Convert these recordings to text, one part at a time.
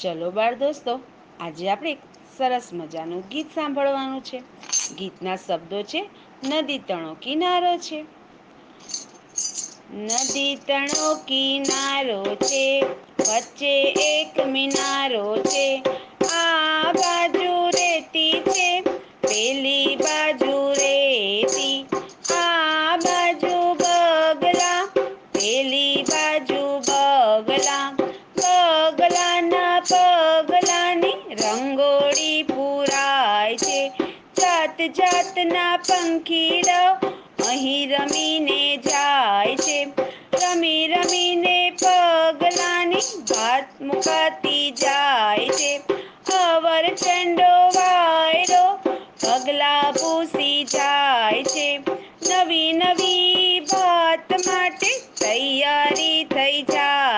ચલો બાળ દોસ્તો, આજે આપણે સરસ મજાનું ગીત સાંભળવાનું છે. ગીતના શબ્દો છે, નદી તણો કિનારો છે. નદી તણો કિનારો છે, વચ્ચે એક મિનારો છે. આ બાજુ રેતી છે, પેલી બાજુ રેતી. આ બાજુ બગલા, પેલી બાજુ બગલા. રંગોળી પુરાય છે. જાત જાતના પંખીડા અહીં રમીને જાય છે. રમી રમીને પગલાની ભાત મુકાતી જાય છે. અવર ચંડો વાયરો પગલા પૂસી જાય છે. નવી નવી ભાત માટે તૈયારી થઈ જાય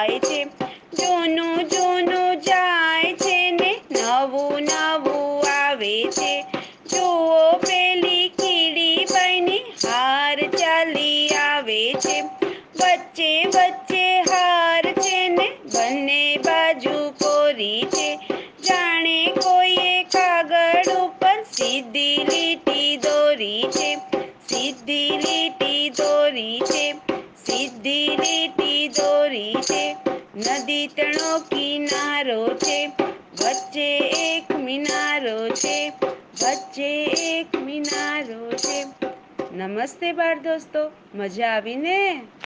આવે છે. જુઓ પેલી કીડી બની, હાર ચાલી આવે છે. વચ્ચે વચ્ચે હાર છે ને બંને બાજુ કોરી છે. જાણે કોઈએ કાગળ ઉપર સીધી લીટી દોરી છે. સીધી લીટી દોરી છે. સીધી લીટી દોરી છે. નદી તણો કિનારો છે. વચ્ચે એક મિનારો વચ્ચે એક મિનારો છે. નમસ્તે બાળ દોસ્તો મજા આવી ને